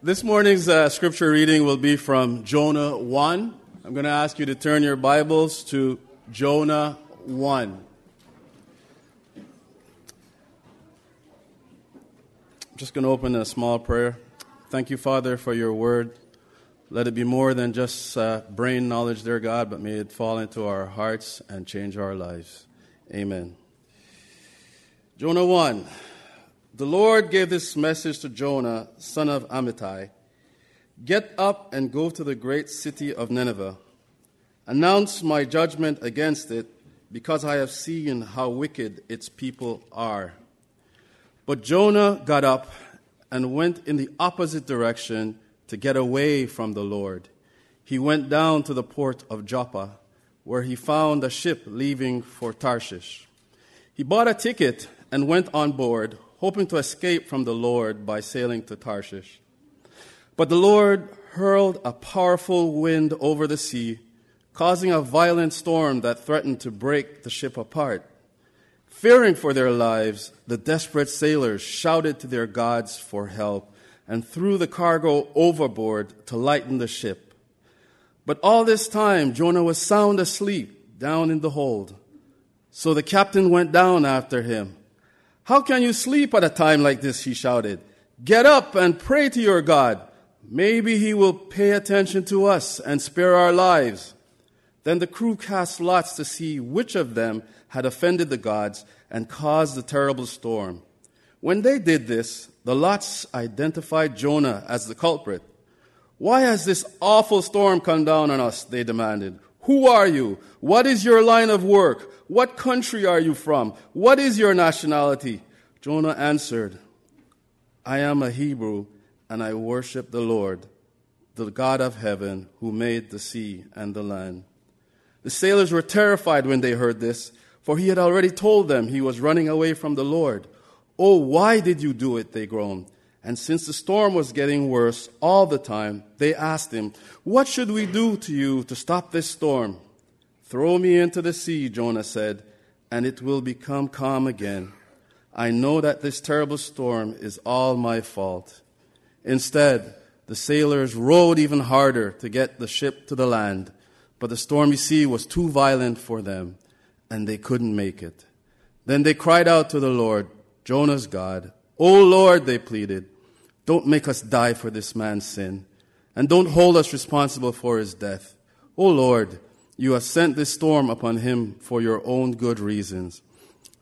This morning's uh, scripture reading will be from Jonah 1. I'm going to ask you to turn your Bibles to Jonah 1. I'm just going to open a small prayer. Thank you, Father, for your word. Let it be more than just uh, brain knowledge, dear God, but may it fall into our hearts and change our lives. Amen. Jonah 1. The Lord gave this message to Jonah, son of Amittai Get up and go to the great city of Nineveh. Announce my judgment against it, because I have seen how wicked its people are. But Jonah got up and went in the opposite direction to get away from the Lord. He went down to the port of Joppa, where he found a ship leaving for Tarshish. He bought a ticket and went on board hoping to escape from the Lord by sailing to Tarshish. But the Lord hurled a powerful wind over the sea, causing a violent storm that threatened to break the ship apart. Fearing for their lives, the desperate sailors shouted to their gods for help and threw the cargo overboard to lighten the ship. But all this time, Jonah was sound asleep down in the hold. So the captain went down after him how can you sleep at a time like this? He shouted. Get up and pray to your God. Maybe he will pay attention to us and spare our lives. Then the crew cast lots to see which of them had offended the gods and caused the terrible storm. When they did this, the lots identified Jonah as the culprit. Why has this awful storm come down on us? They demanded. Who are you? What is your line of work? What country are you from? What is your nationality? Jonah answered, I am a Hebrew, and I worship the Lord, the God of heaven, who made the sea and the land. The sailors were terrified when they heard this, for he had already told them he was running away from the Lord. Oh, why did you do it? They groaned. And since the storm was getting worse all the time, they asked him, What should we do to you to stop this storm? Throw me into the sea, Jonah said, and it will become calm again. I know that this terrible storm is all my fault. Instead, the sailors rowed even harder to get the ship to the land, but the stormy sea was too violent for them, and they couldn't make it. Then they cried out to the Lord, Jonah's God, O Lord, they pleaded, don't make us die for this man's sin, and don't hold us responsible for his death. O Lord, you have sent this storm upon him for your own good reasons.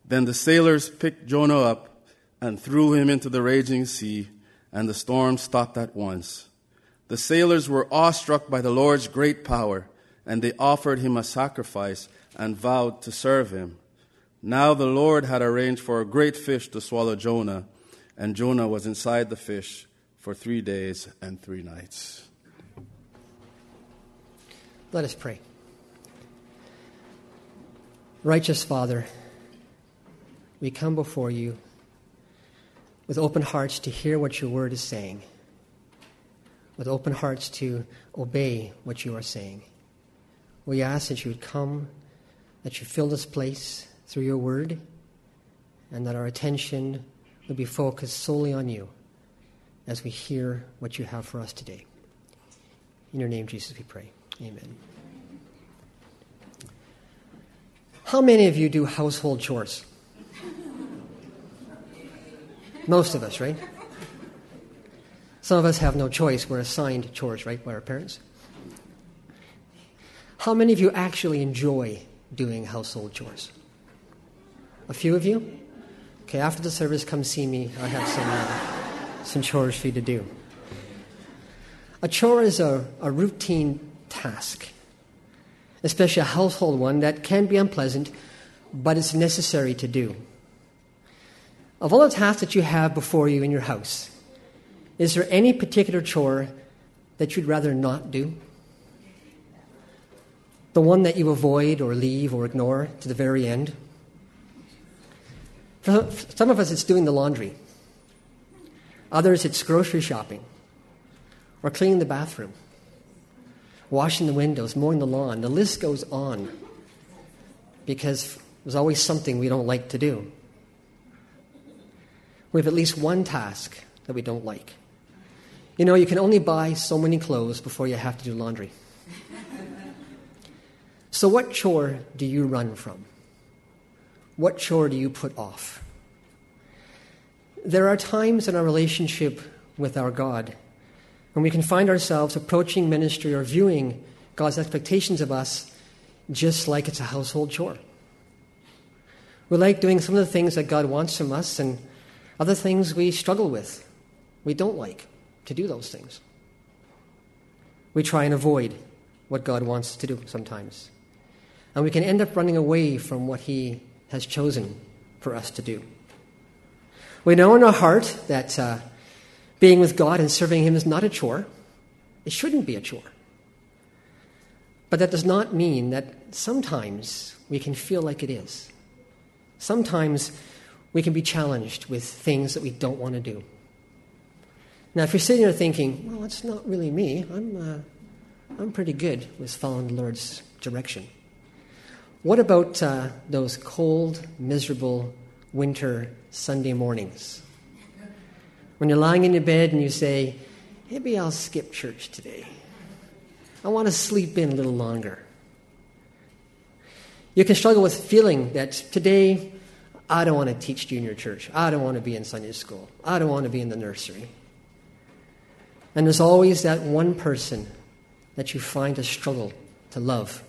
Then the sailors picked Jonah up and threw him into the raging sea, and the storm stopped at once. The sailors were awestruck by the Lord's great power, and they offered him a sacrifice and vowed to serve him. Now the Lord had arranged for a great fish to swallow Jonah and Jonah was inside the fish for three days and three nights. Let us pray. Righteous Father, we come before you with open hearts to hear what your word is saying, with open hearts to obey what you are saying. We ask that you would come, that you fill this place through your word, and that our attention would be focused solely on you as we hear what you have for us today. In your name, Jesus, we pray. Amen. How many of you do household chores? Most of us, right? Some of us have no choice. We're assigned chores, right, by our parents. How many of you actually enjoy doing household chores? A few of you? Okay, after the service, come see me. I have some, uh, some chores for you to do. A chore is a, a routine task, especially a household one that can be unpleasant, but it's necessary to do. Of all the tasks that you have before you in your house, is there any particular chore that you'd rather not do? The one that you avoid or leave or ignore to the very end? For some of us, it's doing the laundry. Others, it's grocery shopping or cleaning the bathroom, washing the windows, mowing the lawn. The list goes on because there's always something we don't like to do. We have at least one task that we don't like. You know, you can only buy so many clothes before you have to do laundry. so, what chore do you run from? What chore do you put off? There are times in our relationship with our God when we can find ourselves approaching ministry or viewing God's expectations of us just like it's a household chore. We like doing some of the things that God wants from us, and other things we struggle with. We don't like to do those things. We try and avoid what God wants to do sometimes. And we can end up running away from what He has chosen for us to do. We know in our heart that uh, being with God and serving Him is not a chore. It shouldn't be a chore. But that does not mean that sometimes we can feel like it is. Sometimes we can be challenged with things that we don't want to do. Now, if you're sitting there thinking, well, that's not really me, I'm, uh, I'm pretty good with following the Lord's direction. What about uh, those cold, miserable winter Sunday mornings? When you're lying in your bed and you say, maybe I'll skip church today. I want to sleep in a little longer. You can struggle with feeling that today I don't want to teach junior church. I don't want to be in Sunday school. I don't want to be in the nursery. And there's always that one person that you find a struggle to love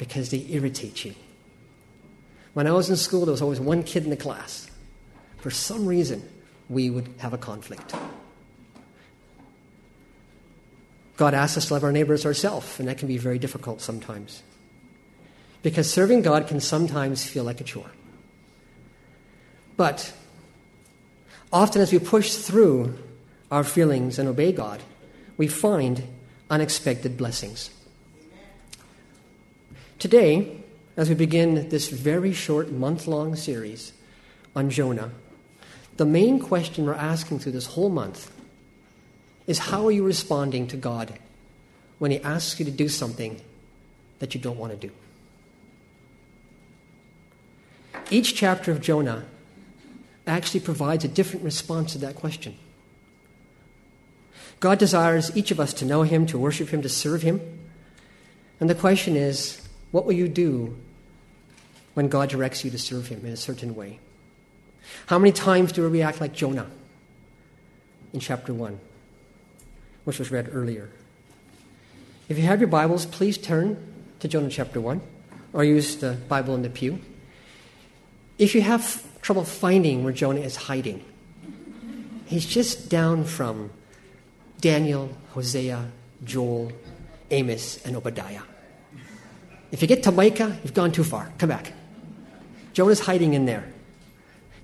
because they irritate you. When I was in school, there was always one kid in the class. For some reason, we would have a conflict. God asks us to love our neighbors ourselves, and that can be very difficult sometimes. Because serving God can sometimes feel like a chore. But often, as we push through our feelings and obey God, we find unexpected blessings. Today, as we begin this very short month long series on Jonah, the main question we're asking through this whole month is how are you responding to God when He asks you to do something that you don't want to do? Each chapter of Jonah actually provides a different response to that question. God desires each of us to know Him, to worship Him, to serve Him. And the question is what will you do when God directs you to serve Him in a certain way? How many times do we react like Jonah in chapter 1, which was read earlier? If you have your Bibles, please turn to Jonah chapter 1 or use the Bible in the pew. If you have trouble finding where Jonah is hiding. He's just down from Daniel, Hosea, Joel, Amos, and Obadiah. If you get to Micah, you've gone too far. Come back. Jonah's hiding in there.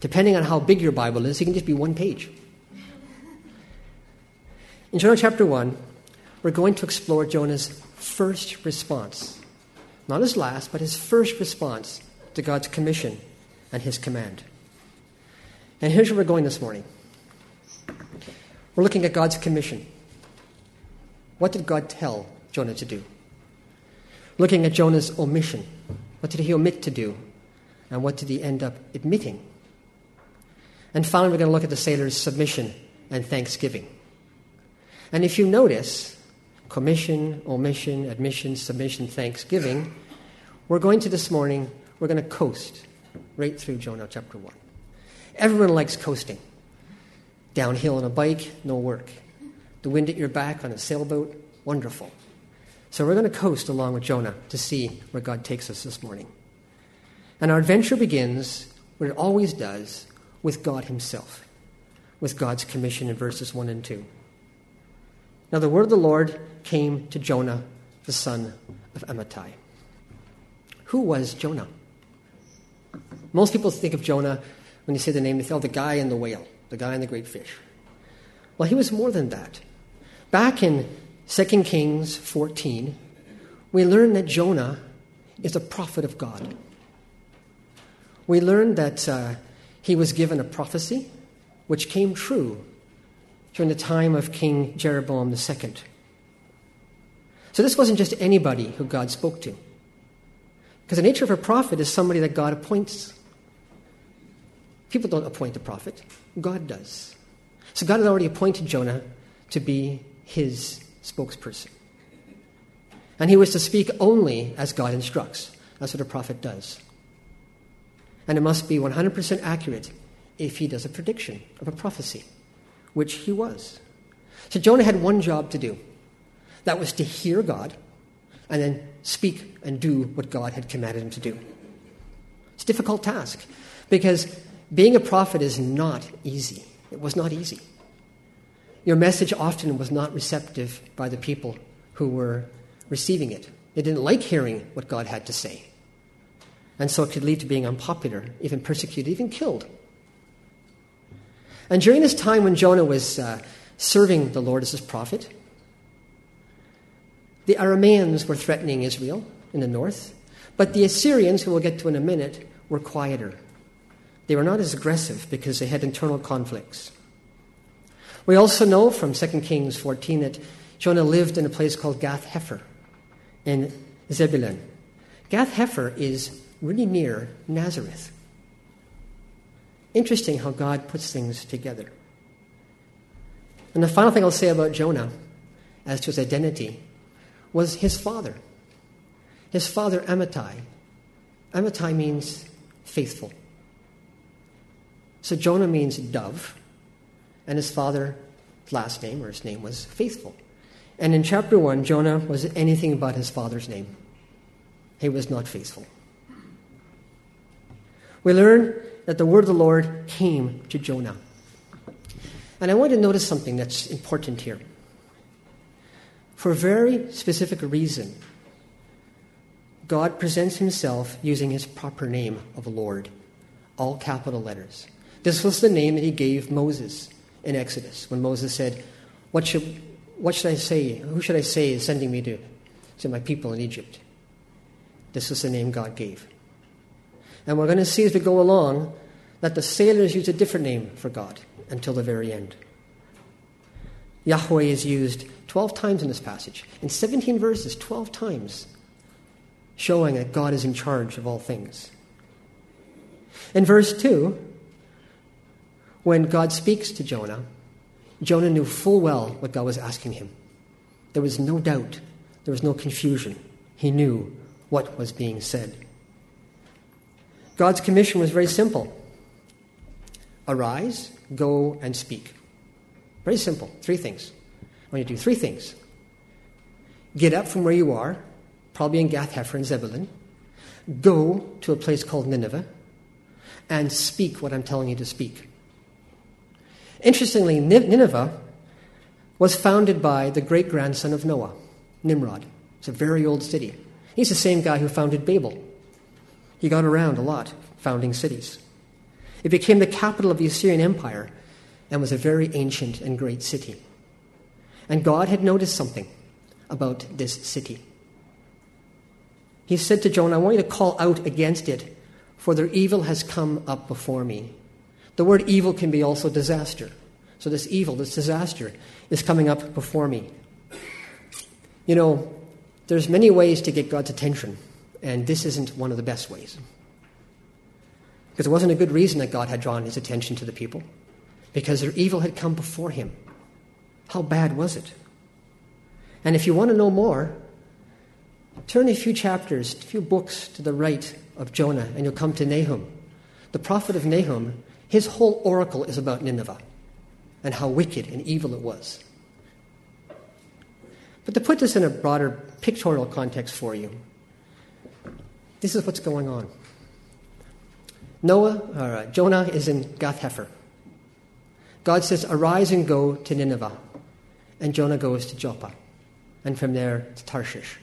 Depending on how big your Bible is, he can just be one page. In Jonah chapter 1, we're going to explore Jonah's first response. Not his last, but his first response to God's commission and his command. And here's where we're going this morning. We're looking at God's commission. What did God tell Jonah to do? Looking at Jonah's omission. What did he omit to do? And what did he end up admitting? And finally, we're going to look at the sailor's submission and thanksgiving. And if you notice, commission, omission, admission, submission, thanksgiving, we're going to this morning, we're going to coast right through Jonah chapter 1. Everyone likes coasting. Downhill on a bike, no work. The wind at your back on a sailboat, wonderful. So we're going to coast along with Jonah to see where God takes us this morning. And our adventure begins, what it always does, with God Himself, with God's commission in verses 1 and 2. Now the word of the Lord came to Jonah, the son of Amittai. Who was Jonah? Most people think of Jonah when you say the name, they think, oh, the guy in the whale, the guy in the great fish. Well, he was more than that. Back in 2 Kings 14, we learn that Jonah is a prophet of God. We learn that uh, he was given a prophecy which came true during the time of King Jeroboam II. So this wasn't just anybody who God spoke to. Because the nature of a prophet is somebody that God appoints. People don't appoint a prophet, God does. So God had already appointed Jonah to be his spokesperson. And he was to speak only as God instructs. That's what a prophet does. And it must be 100% accurate if he does a prediction of a prophecy, which he was. So Jonah had one job to do that was to hear God and then speak and do what God had commanded him to do. It's a difficult task because being a prophet is not easy. It was not easy. Your message often was not receptive by the people who were receiving it. They didn't like hearing what God had to say. And so it could lead to being unpopular, even persecuted, even killed. And during this time when Jonah was uh, serving the Lord as his prophet, the Arameans were threatening Israel in the north, but the Assyrians, who we'll get to in a minute, were quieter. They were not as aggressive because they had internal conflicts. We also know from 2 Kings 14 that Jonah lived in a place called Gath Hepher in Zebulun. Gath Hepher is really near Nazareth. Interesting how God puts things together. And the final thing I'll say about Jonah, as to his identity, was his father. His father, Amittai. Amittai means faithful. So Jonah means dove, and his father's last name, or his name, was faithful. And in chapter 1, Jonah was anything but his father's name. He was not faithful. We learn that the word of the Lord came to Jonah. And I want to notice something that's important here. For a very specific reason, God presents himself using his proper name of Lord, all capital letters. This was the name that he gave Moses in Exodus when Moses said, What should, what should I say? Who should I say is sending me to, to my people in Egypt? This was the name God gave. And we're going to see as we go along that the sailors use a different name for God until the very end. Yahweh is used 12 times in this passage. In 17 verses, 12 times showing that God is in charge of all things. In verse 2, when God speaks to Jonah, Jonah knew full well what God was asking him. There was no doubt, there was no confusion. He knew what was being said. God's commission was very simple arise, go, and speak. Very simple. Three things. I want you to do three things. Get up from where you are, probably in Gath Hepher and Zebulun, go to a place called Nineveh, and speak what I'm telling you to speak. Interestingly, Nineveh was founded by the great grandson of Noah, Nimrod. It's a very old city. He's the same guy who founded Babel. He got around a lot, founding cities. It became the capital of the Assyrian Empire and was a very ancient and great city. And God had noticed something about this city. He said to Jonah, I want you to call out against it, for their evil has come up before me. The word evil can be also disaster. So, this evil, this disaster, is coming up before me. You know, there's many ways to get God's attention, and this isn't one of the best ways. Because it wasn't a good reason that God had drawn his attention to the people, because their evil had come before him. How bad was it? And if you want to know more, turn a few chapters, a few books to the right of Jonah, and you'll come to Nahum. The prophet of Nahum, his whole oracle is about Nineveh and how wicked and evil it was. But to put this in a broader pictorial context for you, this is what's going on. Noah, or uh, Jonah is in Gath Hepher. God says, Arise and go to Nineveh. And Jonah goes to Joppa, and from there to Tarshish.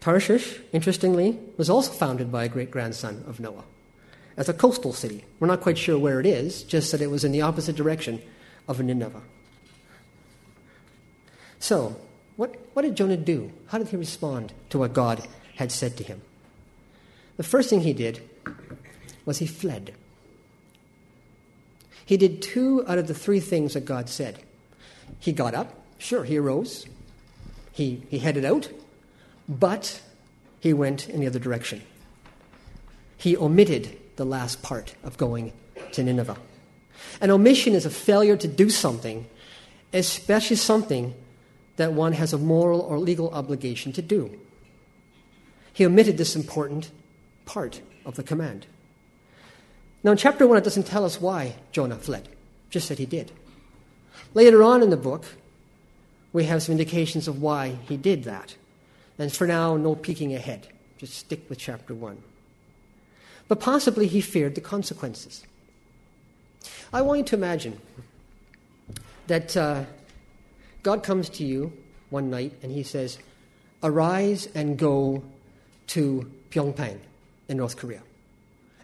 Tarshish, interestingly, was also founded by a great grandson of Noah as a coastal city. We're not quite sure where it is, just that it was in the opposite direction of Nineveh. So, what, what did Jonah do? How did he respond to what God had said to him? The first thing he did was he fled. He did two out of the three things that God said. He got up, sure, he arose, he, he headed out, but he went in the other direction. He omitted the last part of going to Nineveh. An omission is a failure to do something especially something that one has a moral or legal obligation to do. He omitted this important part of the command. Now, in chapter 1, it doesn't tell us why Jonah fled, just that he did. Later on in the book, we have some indications of why he did that. And for now, no peeking ahead. Just stick with chapter 1. But possibly he feared the consequences. I want you to imagine that uh, God comes to you one night and he says, Arise and go to Pyongyang in North Korea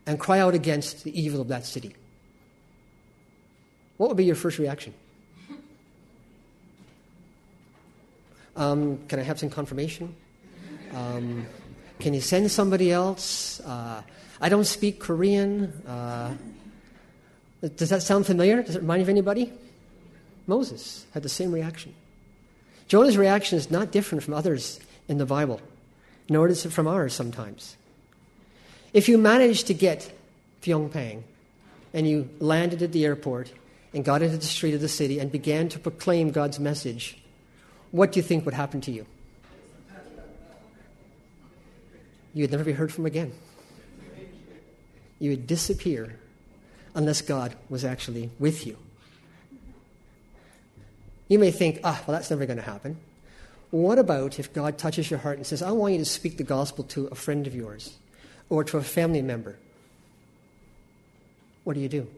and cry out against the evil of that city. What would be your first reaction? Um, can I have some confirmation? Um, can you send somebody else? Uh, I don't speak Korean. Uh, does that sound familiar? Does it remind you of anybody? Moses had the same reaction. Jonah's reaction is not different from others in the Bible, nor is it from ours sometimes. If you managed to get Pyongyang and you landed at the airport and got into the street of the city and began to proclaim God's message, what do you think would happen to you? You would never be heard from again. You would disappear unless God was actually with you. You may think, ah, well, that's never going to happen. What about if God touches your heart and says, I want you to speak the gospel to a friend of yours or to a family member? What do you do?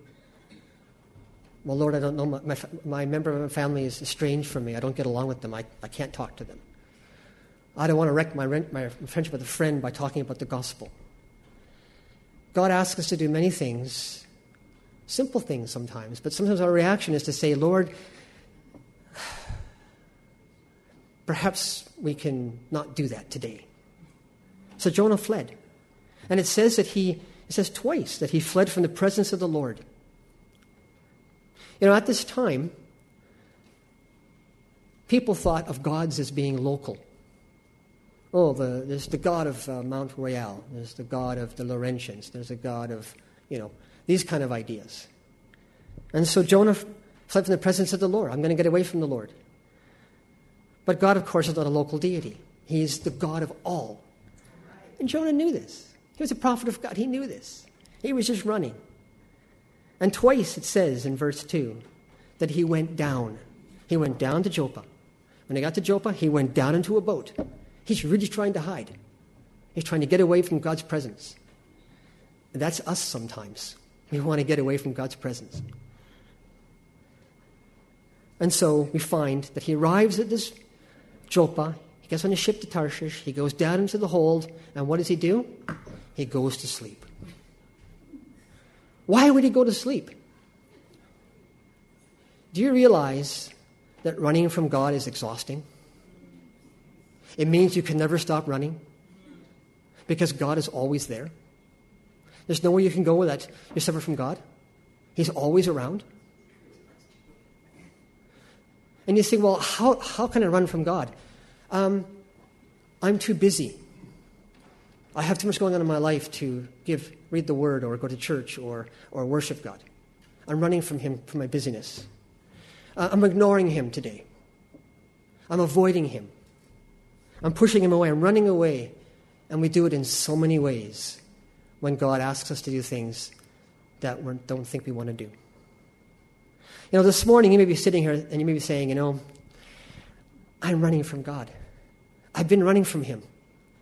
Well, Lord, I don't know. My, my, my member of my family is estranged from me. I don't get along with them. I, I can't talk to them. I don't want to wreck my, my friendship with a friend by talking about the gospel. God asks us to do many things, simple things sometimes, but sometimes our reaction is to say, Lord, perhaps we can not do that today. So Jonah fled. And it says that he, it says twice that he fled from the presence of the Lord. You know, at this time, people thought of gods as being local. Oh, the, there's the god of uh, Mount Royal, there's the god of the Laurentians, there's a god of, you know, these kind of ideas. And so Jonah fled from the presence of the Lord. I'm going to get away from the Lord. But God, of course, is not a local deity. He's the God of all. And Jonah knew this. He was a prophet of God. He knew this. He was just running. And twice it says in verse 2 that he went down. He went down to Joppa. When he got to Joppa, he went down into a boat. He's really trying to hide. He's trying to get away from God's presence. That's us sometimes. We want to get away from God's presence. And so we find that he arrives at this Joppa. He gets on a ship to Tarshish. He goes down into the hold. And what does he do? He goes to sleep. Why would he go to sleep? Do you realize that running from God is exhausting? It means you can never stop running because God is always there. There's nowhere you can go that you're separate from God. He's always around. And you say, well, how, how can I run from God? Um, I'm too busy. I have too much going on in my life to give, read the word or go to church or, or worship God. I'm running from Him from my busyness. Uh, I'm ignoring Him today. I'm avoiding Him. I'm pushing Him away. I'm running away. And we do it in so many ways when God asks us to do things that we don't think we want to do. You know, this morning you may be sitting here and you may be saying, you know, I'm running from God. I've been running from Him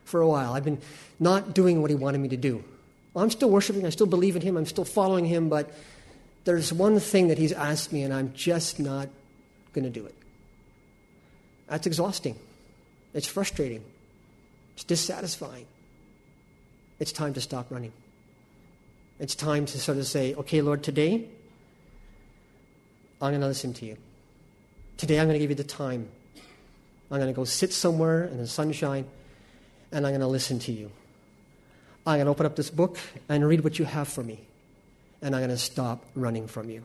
for a while. I've been not doing what He wanted me to do. Well, I'm still worshiping, I still believe in Him, I'm still following Him, but there's one thing that He's asked me, and I'm just not going to do it. That's exhausting. It's frustrating. It's dissatisfying. It's time to stop running. It's time to sort of say, okay, Lord, today I'm going to listen to you. Today I'm going to give you the time. I'm going to go sit somewhere in the sunshine and I'm going to listen to you. I'm going to open up this book and read what you have for me. And I'm going to stop running from you.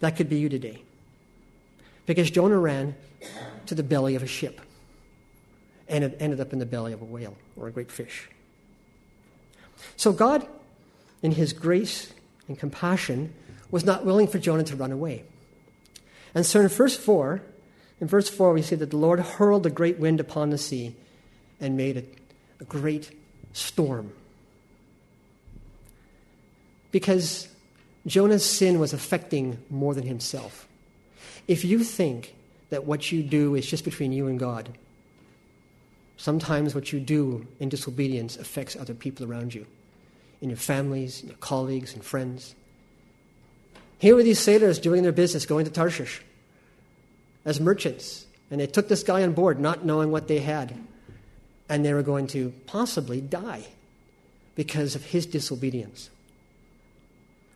That could be you today. Because Jonah ran to the belly of a ship and it ended up in the belly of a whale or a great fish. So God, in his grace and compassion, was not willing for Jonah to run away. And so in verse 4, in verse 4, we see that the Lord hurled a great wind upon the sea and made a, a great storm. Because Jonah's sin was affecting more than himself. If you think that what you do is just between you and God, sometimes what you do in disobedience affects other people around you, in your families, in your colleagues, and friends. Here were these sailors doing their business, going to Tarshish as merchants. And they took this guy on board, not knowing what they had. And they were going to possibly die because of his disobedience.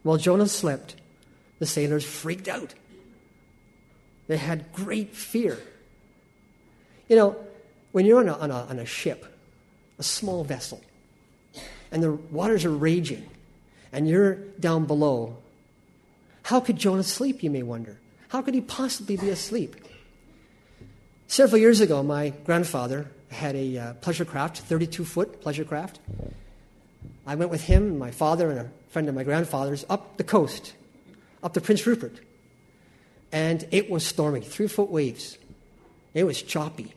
While Jonah slept, the sailors freaked out. They had great fear. You know, when you're on a, on a, on a ship, a small vessel, and the waters are raging, and you're down below, how could Jonah sleep, you may wonder? How could he possibly be asleep? Several years ago, my grandfather had a uh, pleasure craft, 32 foot pleasure craft. I went with him, my father, and a friend of my grandfather's up the coast, up to Prince Rupert. And it was stormy, three foot waves. It was choppy.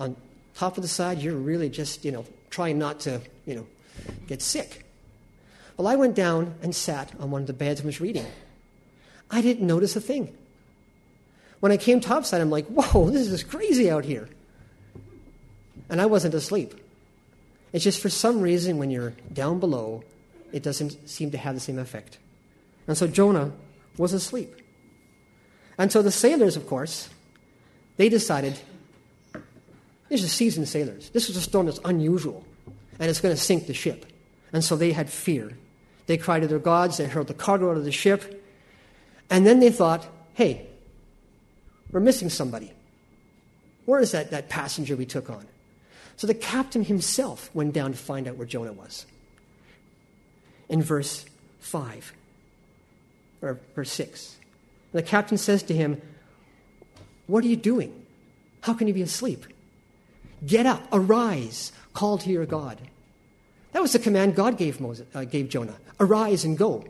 On top of the side, you're really just, you know, trying not to, you know, get sick. Well, I went down and sat on one of the beds and was reading. I didn't notice a thing. When I came topside, I'm like, whoa, this is crazy out here. And I wasn't asleep. It's just for some reason, when you're down below, it doesn't seem to have the same effect. And so Jonah was asleep. And so the sailors, of course, they decided these are seasoned sailors. This was a storm that's unusual, and it's going to sink the ship. And so they had fear. They cried to their gods, they hurled the cargo out of the ship, and then they thought, hey, we're missing somebody. Where is that, that passenger we took on? So the captain himself went down to find out where Jonah was. In verse 5, or verse 6. the captain says to him, What are you doing? How can you be asleep? Get up, arise, call to your God. That was the command God gave, Moses, uh, gave Jonah arise and go.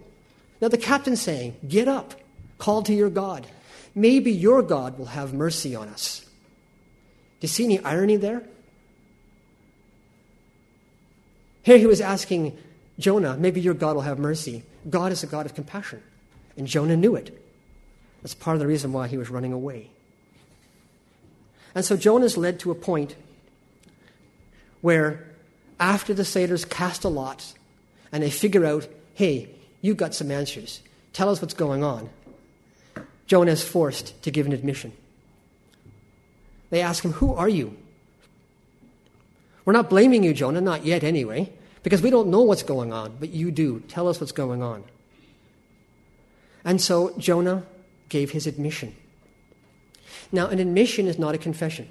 Now the captain's saying, Get up, call to your God. Maybe your God will have mercy on us. Do you see any irony there? Here he was asking Jonah, maybe your God will have mercy. God is a God of compassion. And Jonah knew it. That's part of the reason why he was running away. And so Jonah's led to a point where, after the sailors cast a lot and they figure out, hey, you got some answers, tell us what's going on, Jonah is forced to give an admission. They ask him, Who are you? We're not blaming you, Jonah, not yet anyway, because we don't know what's going on, but you do. Tell us what's going on. And so Jonah gave his admission. Now, an admission is not a confession.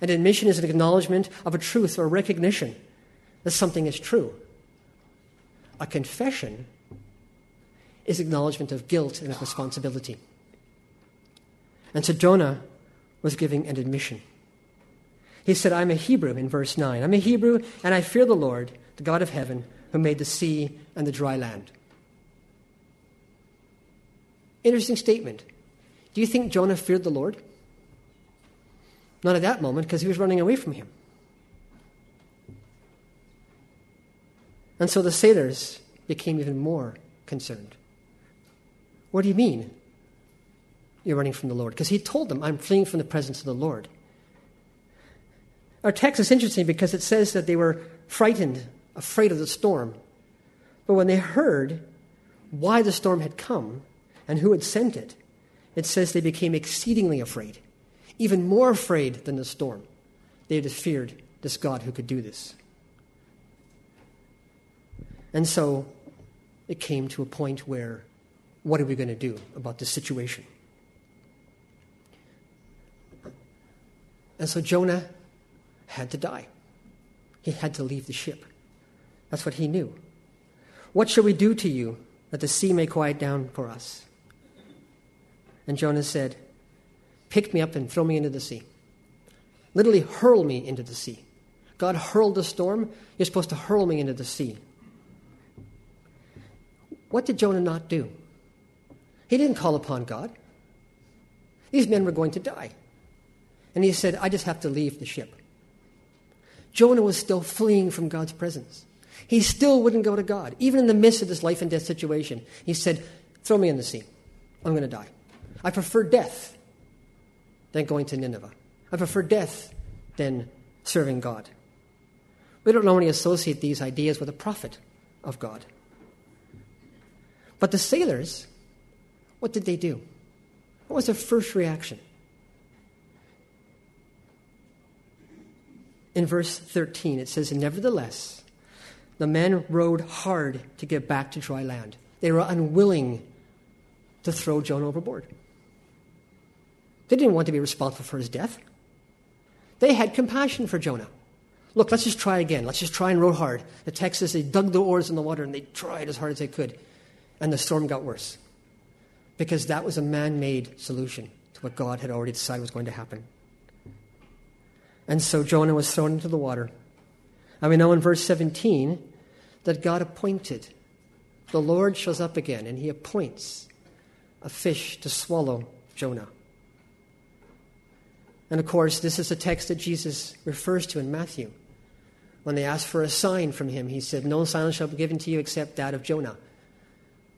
An admission is an acknowledgement of a truth or recognition that something is true. A confession is acknowledgement of guilt and of responsibility. And so Jonah was giving an admission. He said, I'm a Hebrew in verse 9. I'm a Hebrew, and I fear the Lord, the God of heaven, who made the sea and the dry land. Interesting statement. Do you think Jonah feared the Lord? Not at that moment, because he was running away from him. And so the sailors became even more concerned. What do you mean you're running from the Lord? Because he told them, I'm fleeing from the presence of the Lord. Our text is interesting because it says that they were frightened, afraid of the storm. But when they heard why the storm had come and who had sent it, it says they became exceedingly afraid, even more afraid than the storm. They had feared this God who could do this. And so it came to a point where what are we going to do about this situation? And so Jonah had to die. He had to leave the ship. That's what he knew. What shall we do to you that the sea may quiet down for us? And Jonah said, Pick me up and throw me into the sea. Literally, hurl me into the sea. God hurled the storm. You're supposed to hurl me into the sea. What did Jonah not do? He didn't call upon God. These men were going to die. And he said, I just have to leave the ship. Jonah was still fleeing from God's presence. He still wouldn't go to God, even in the midst of this life and death situation. He said, Throw me in the sea. I'm going to die. I prefer death than going to Nineveh. I prefer death than serving God. We don't normally associate these ideas with a prophet of God. But the sailors, what did they do? What was their first reaction? In verse 13, it says, Nevertheless, the men rowed hard to get back to dry land. They were unwilling to throw Jonah overboard. They didn't want to be responsible for his death. They had compassion for Jonah. Look, let's just try again. Let's just try and row hard. The text says they dug the oars in the water and they tried as hard as they could. And the storm got worse. Because that was a man made solution to what God had already decided was going to happen. And so Jonah was thrown into the water. And we know in verse 17 that God appointed. The Lord shows up again and he appoints a fish to swallow Jonah. And of course, this is a text that Jesus refers to in Matthew. When they asked for a sign from him, he said, No sign shall be given to you except that of Jonah.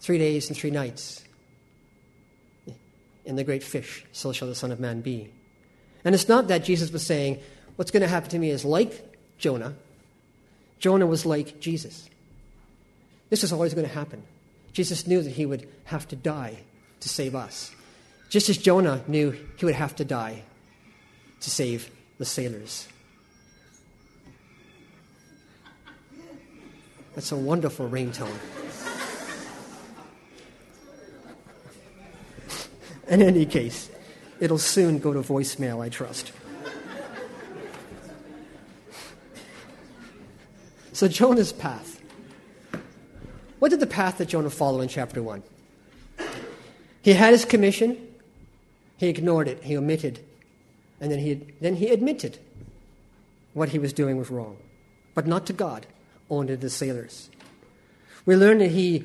Three days and three nights in the great fish, so shall the Son of Man be. And it's not that Jesus was saying, What's going to happen to me is like Jonah. Jonah was like Jesus. This is always going to happen. Jesus knew that he would have to die to save us. Just as Jonah knew he would have to die to save the sailors. That's a wonderful ringtone. In any case, it'll soon go to voicemail, I trust. So, Jonah's path. What did the path that Jonah follow in chapter 1? He had his commission, he ignored it, he omitted, and then he, then he admitted what he was doing was wrong, but not to God only to the sailors. We learn that he,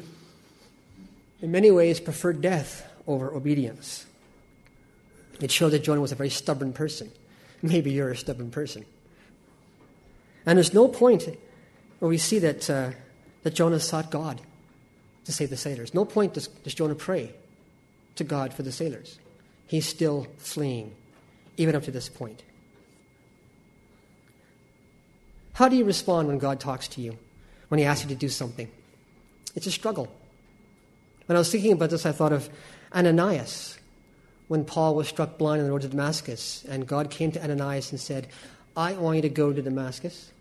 in many ways, preferred death over obedience. It showed that Jonah was a very stubborn person. Maybe you're a stubborn person. And there's no point where we see that, uh, that Jonah sought God to save the sailors. No point does, does Jonah pray to God for the sailors. He's still fleeing, even up to this point. How do you respond when God talks to you, when He asks you to do something? It's a struggle. When I was thinking about this, I thought of Ananias when Paul was struck blind on the road to Damascus, and God came to Ananias and said, I want you to go to Damascus,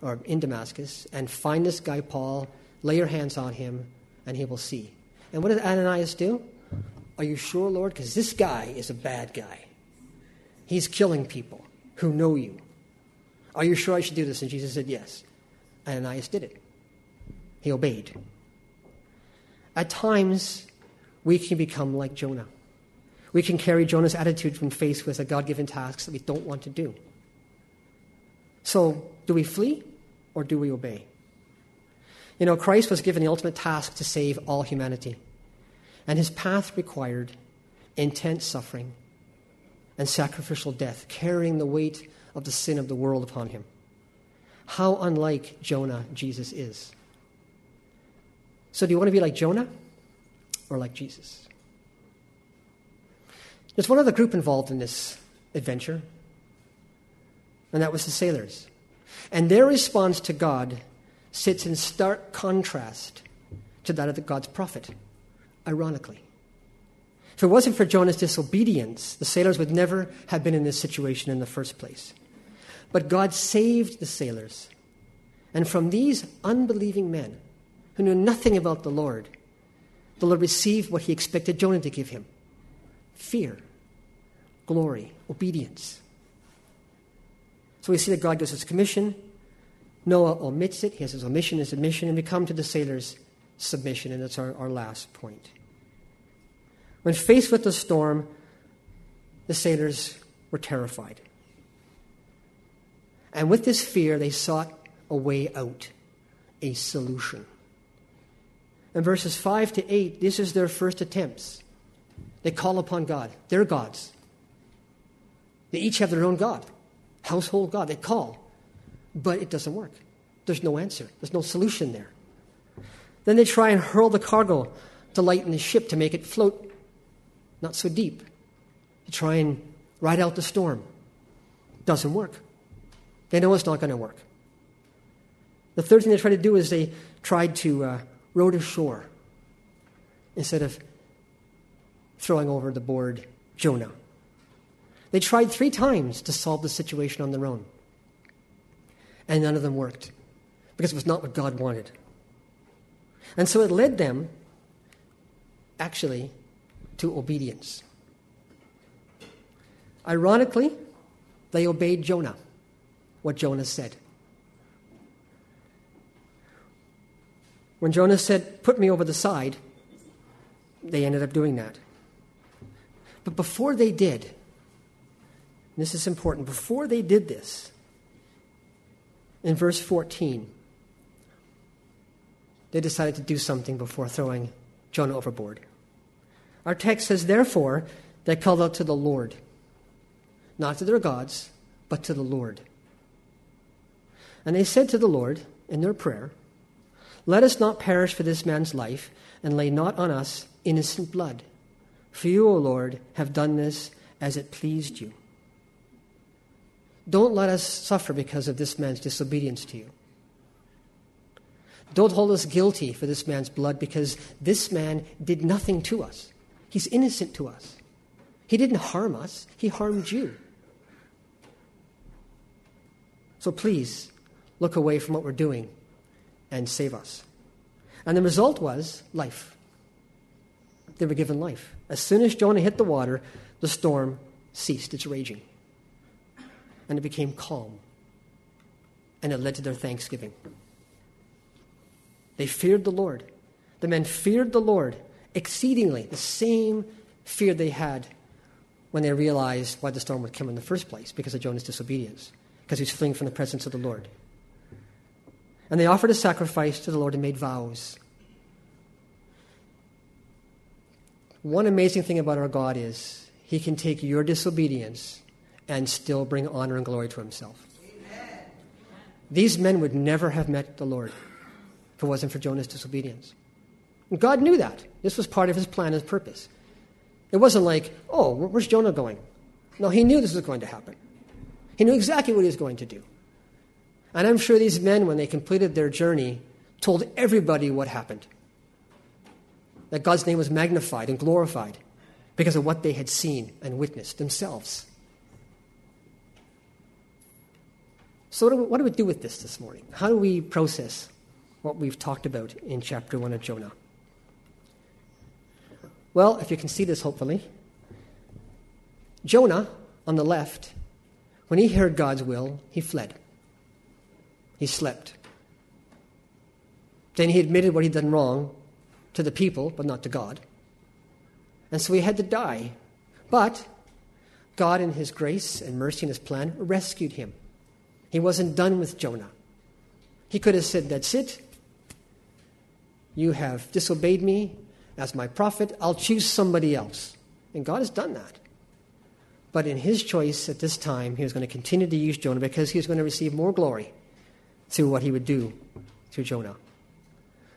or in Damascus, and find this guy Paul, lay your hands on him, and he will see. And what did Ananias do? Are you sure, Lord? Because this guy is a bad guy. He's killing people who know you. Are you sure I should do this? And Jesus said, Yes. And Ananias did it. He obeyed. At times, we can become like Jonah. We can carry Jonah's attitude when faced with a God given task that we don't want to do. So, do we flee or do we obey? You know, Christ was given the ultimate task to save all humanity, and his path required intense suffering and sacrificial death, carrying the weight of the sin of the world upon him. How unlike Jonah Jesus is. So, do you want to be like Jonah or like Jesus? There's one other group involved in this adventure, and that was the sailors. And their response to God sits in stark contrast to that of the God's prophet, ironically. If it wasn't for Jonah's disobedience, the sailors would never have been in this situation in the first place. But God saved the sailors. And from these unbelieving men who knew nothing about the Lord, the Lord received what he expected Jonah to give him fear, glory, obedience. So we see that God gives his commission. Noah omits it. He has his omission, his admission, and we come to the sailor's submission, and that's our, our last point. When faced with the storm, the sailors were terrified. And with this fear, they sought a way out, a solution. In verses 5 to 8, this is their first attempts They call upon God. They're gods. They each have their own God, household God. They call, but it doesn't work. There's no answer, there's no solution there. Then they try and hurl the cargo to lighten the ship to make it float not so deep. They try and ride out the storm. Doesn't work. They know it's not going to work. The third thing they tried to do is they tried to uh, row to shore instead of throwing over the board Jonah. They tried three times to solve the situation on their own, and none of them worked because it was not what God wanted. And so it led them, actually, to obedience. Ironically, they obeyed Jonah, what Jonah said. When Jonah said, Put me over the side, they ended up doing that. But before they did, this is important, before they did this, in verse 14, they decided to do something before throwing Jonah overboard. Our text says, Therefore, they called out to the Lord, not to their gods, but to the Lord. And they said to the Lord in their prayer, Let us not perish for this man's life, and lay not on us innocent blood. For you, O Lord, have done this as it pleased you. Don't let us suffer because of this man's disobedience to you. Don't hold us guilty for this man's blood because this man did nothing to us. He's innocent to us. He didn't harm us, he harmed you. So please look away from what we're doing and save us. And the result was life. They were given life. As soon as Jonah hit the water, the storm ceased its raging. And it became calm. And it led to their thanksgiving. They feared the Lord. The men feared the Lord exceedingly, the same fear they had when they realized why the storm would come in the first place because of Jonah's disobedience, because he was fleeing from the presence of the Lord. And they offered a sacrifice to the Lord and made vows. One amazing thing about our God is he can take your disobedience and still bring honor and glory to himself. Amen. These men would never have met the Lord if it wasn't for Jonah's disobedience. God knew that. This was part of his plan and purpose. It wasn't like, oh, where's Jonah going? No, he knew this was going to happen. He knew exactly what he was going to do. And I'm sure these men, when they completed their journey, told everybody what happened. That God's name was magnified and glorified because of what they had seen and witnessed themselves. So, what do, we, what do we do with this this morning? How do we process what we've talked about in chapter 1 of Jonah. Well, if you can see this, hopefully, Jonah, on the left, when he heard God's will, he fled. He slept. Then he admitted what he'd done wrong to the people, but not to God. And so he had to die. But God, in his grace and mercy and his plan, rescued him. He wasn't done with Jonah. He could have said, That's it. You have disobeyed me as my prophet. I'll choose somebody else. And God has done that. But in his choice at this time, he was going to continue to use Jonah because he was going to receive more glory through what he would do through Jonah.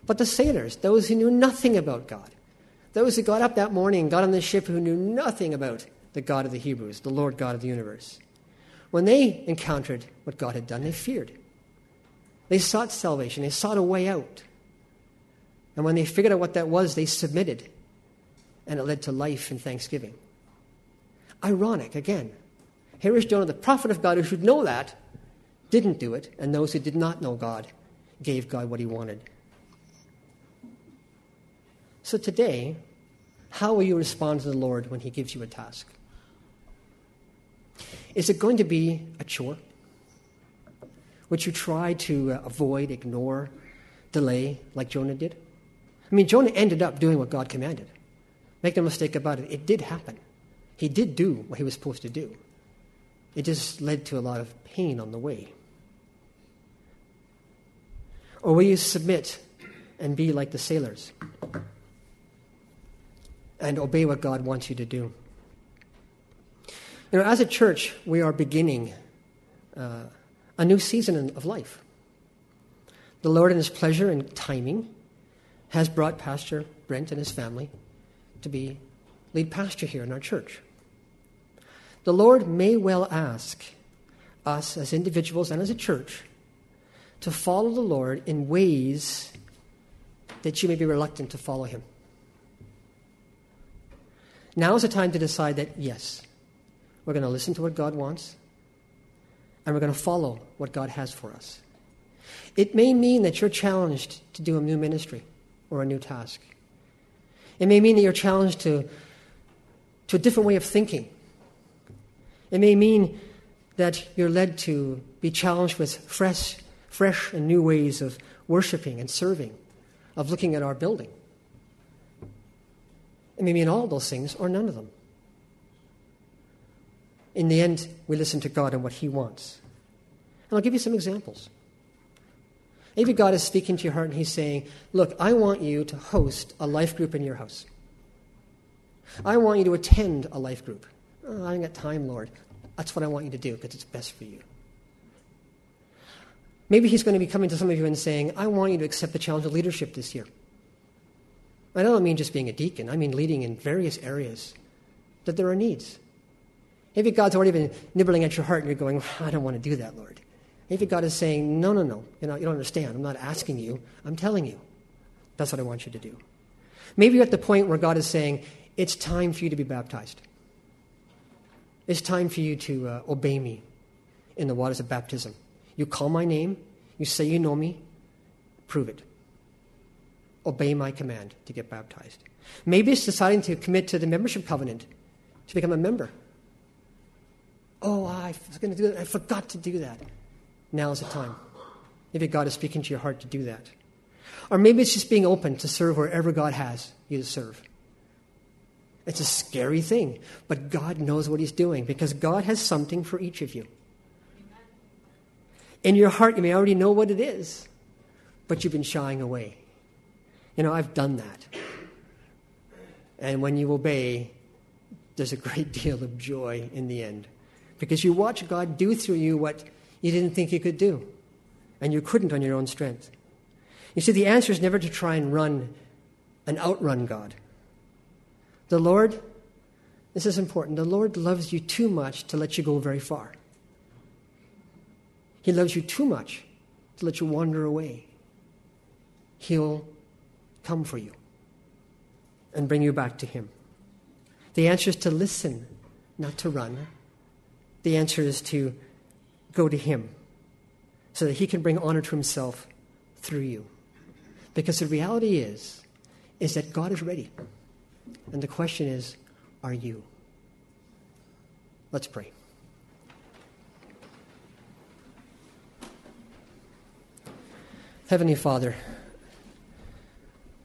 But the sailors, those who knew nothing about God, those who got up that morning and got on the ship who knew nothing about the God of the Hebrews, the Lord God of the universe, when they encountered what God had done, they feared. They sought salvation, they sought a way out. And when they figured out what that was, they submitted. And it led to life and thanksgiving. Ironic, again. Here is Jonah, the prophet of God, who should know that, didn't do it, and those who did not know God gave God what he wanted. So today, how will you respond to the Lord when he gives you a task? Is it going to be a chore? Which you try to uh, avoid, ignore, delay, like Jonah did? I mean, Jonah ended up doing what God commanded. Make no mistake about it, it did happen. He did do what he was supposed to do. It just led to a lot of pain on the way. Or will you submit and be like the sailors? and obey what God wants you to do. You know, as a church, we are beginning uh, a new season of life. The Lord, in His pleasure and timing, has brought Pastor Brent and his family to be lead pastor here in our church. The Lord may well ask us as individuals and as a church to follow the Lord in ways that you may be reluctant to follow Him. Now is the time to decide that, yes, we're going to listen to what God wants, and we're going to follow what God has for us. It may mean that you're challenged to do a new ministry or a new task. It may mean that you're challenged to, to a different way of thinking. It may mean that you're led to be challenged with fresh, fresh and new ways of worshiping and serving, of looking at our building. It may mean all those things or none of them. In the end, we listen to God and what He wants. And I'll give you some examples. Maybe God is speaking to your heart and He's saying, Look, I want you to host a life group in your house. I want you to attend a life group. Oh, I ain't got time, Lord. That's what I want you to do because it's best for you. Maybe He's going to be coming to some of you and saying, I want you to accept the challenge of leadership this year. I don't mean just being a deacon, I mean leading in various areas that there are needs. Maybe God's already been nibbling at your heart and you're going, I don't want to do that, Lord. Maybe God is saying, No, no, no. You, know, you don't understand. I'm not asking you, I'm telling you. That's what I want you to do. Maybe you're at the point where God is saying, It's time for you to be baptized. It's time for you to uh, obey me in the waters of baptism. You call my name, you say you know me, prove it. Obey my command to get baptized. Maybe it's deciding to commit to the membership covenant, to become a member. Oh, I was going to do that. I forgot to do that. Now is the time. Maybe God is speaking to your heart to do that. Or maybe it's just being open to serve wherever God has you to serve. It's a scary thing, but God knows what He's doing because God has something for each of you. In your heart, you may already know what it is, but you've been shying away. You know, I've done that. And when you obey, there's a great deal of joy in the end because you watch God do through you what you didn't think you could do, and you couldn't on your own strength. You see, the answer is never to try and run and outrun God. The Lord, this is important, the Lord loves you too much to let you go very far. He loves you too much to let you wander away. He'll come for you and bring you back to Him. The answer is to listen, not to run. The answer is to go to Him so that He can bring honor to Himself through you. Because the reality is, is that God is ready. And the question is, are you? Let's pray. Heavenly Father,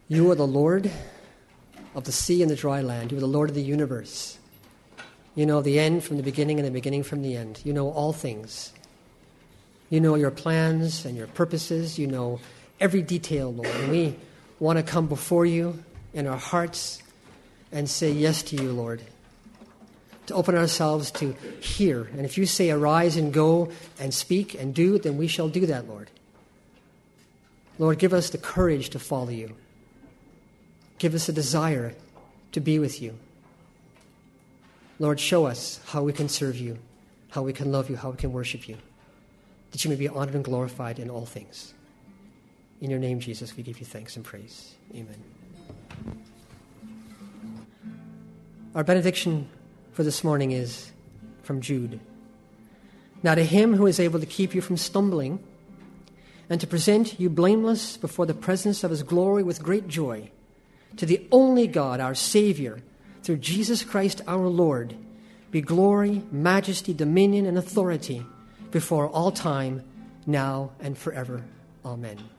you are the Lord of the sea and the dry land. You are the Lord of the universe. You know the end from the beginning and the beginning from the end. You know all things. You know your plans and your purposes. You know every detail, Lord. And we want to come before you in our hearts and say yes to you, Lord. To open ourselves to hear. And if you say, arise and go and speak and do, then we shall do that, Lord. Lord, give us the courage to follow you. Give us a desire to be with you. Lord, show us how we can serve you, how we can love you, how we can worship you that you may be honored and glorified in all things. In your name, Jesus, we give you thanks and praise. Amen. Our benediction for this morning is from Jude. Now, to him who is able to keep you from stumbling and to present you blameless before the presence of his glory with great joy, to the only God, our Savior, through Jesus Christ our Lord, be glory, majesty, dominion, and authority before all time, now and forever. Amen.